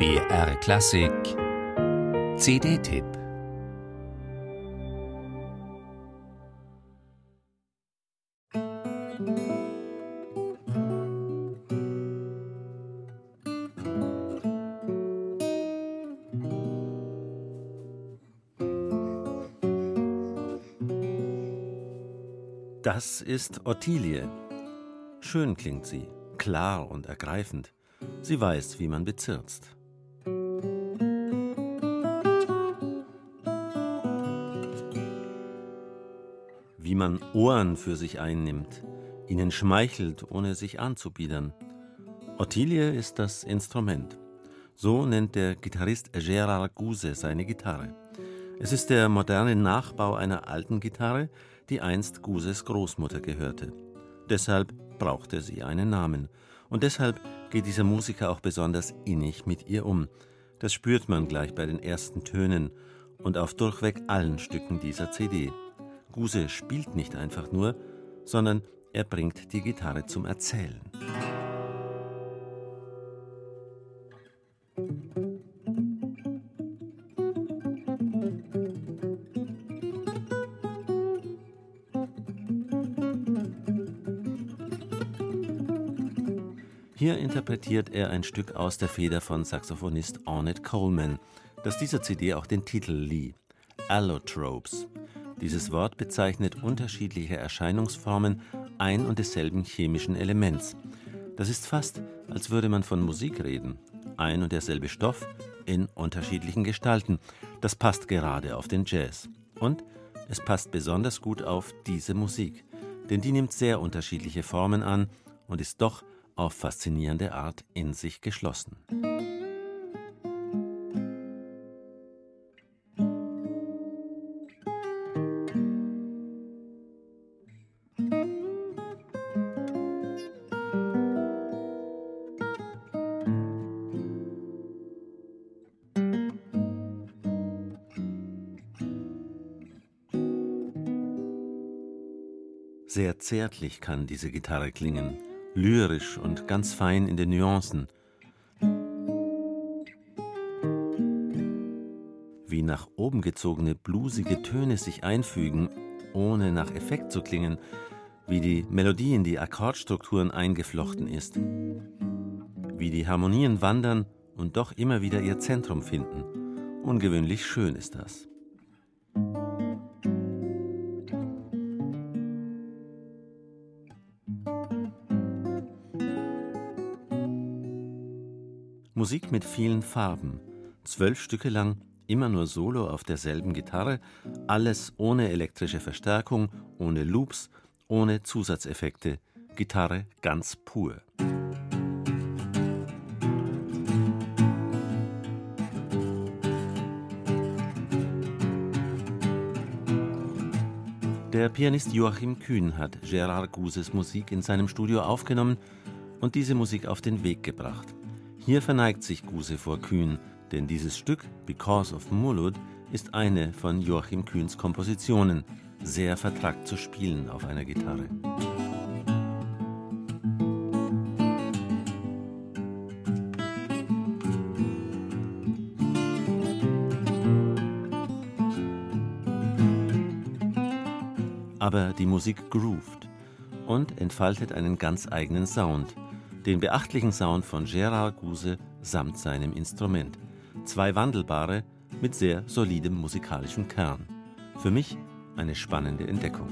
BR Klassik CD-Tipp Das ist Ottilie. Schön klingt sie, klar und ergreifend. Sie weiß, wie man bezirzt. Wie man Ohren für sich einnimmt, ihnen schmeichelt, ohne sich anzubiedern. Ottilie ist das Instrument. So nennt der Gitarrist Gérard Guse seine Gitarre. Es ist der moderne Nachbau einer alten Gitarre, die einst Guses Großmutter gehörte. Deshalb brauchte sie einen Namen. Und deshalb geht dieser Musiker auch besonders innig mit ihr um. Das spürt man gleich bei den ersten Tönen und auf durchweg allen Stücken dieser CD. Guse spielt nicht einfach nur, sondern er bringt die Gitarre zum Erzählen. Hier interpretiert er ein Stück aus der Feder von Saxophonist Ornette Coleman, das dieser CD auch den Titel lieh: Allotropes. Dieses Wort bezeichnet unterschiedliche Erscheinungsformen ein und desselben chemischen Elements. Das ist fast, als würde man von Musik reden. Ein und derselbe Stoff in unterschiedlichen Gestalten. Das passt gerade auf den Jazz. Und es passt besonders gut auf diese Musik, denn die nimmt sehr unterschiedliche Formen an und ist doch auf faszinierende Art in sich geschlossen. Sehr zärtlich kann diese Gitarre klingen, lyrisch und ganz fein in den Nuancen. Wie nach oben gezogene bluesige Töne sich einfügen, ohne nach Effekt zu klingen, wie die Melodie in die Akkordstrukturen eingeflochten ist, wie die Harmonien wandern und doch immer wieder ihr Zentrum finden. Ungewöhnlich schön ist das. Musik mit vielen Farben, zwölf Stücke lang, immer nur Solo auf derselben Gitarre, alles ohne elektrische Verstärkung, ohne Loops, ohne Zusatzeffekte, Gitarre ganz pur. Der Pianist Joachim Kühn hat Gérard Guses Musik in seinem Studio aufgenommen und diese Musik auf den Weg gebracht. Hier verneigt sich Guse vor Kühn, denn dieses Stück Because of Mulud ist eine von Joachim Kühns Kompositionen, sehr vertrackt zu spielen auf einer Gitarre. Aber die Musik groovt und entfaltet einen ganz eigenen Sound – den beachtlichen Sound von Gérard Guse samt seinem Instrument. Zwei wandelbare mit sehr solidem musikalischem Kern. Für mich eine spannende Entdeckung.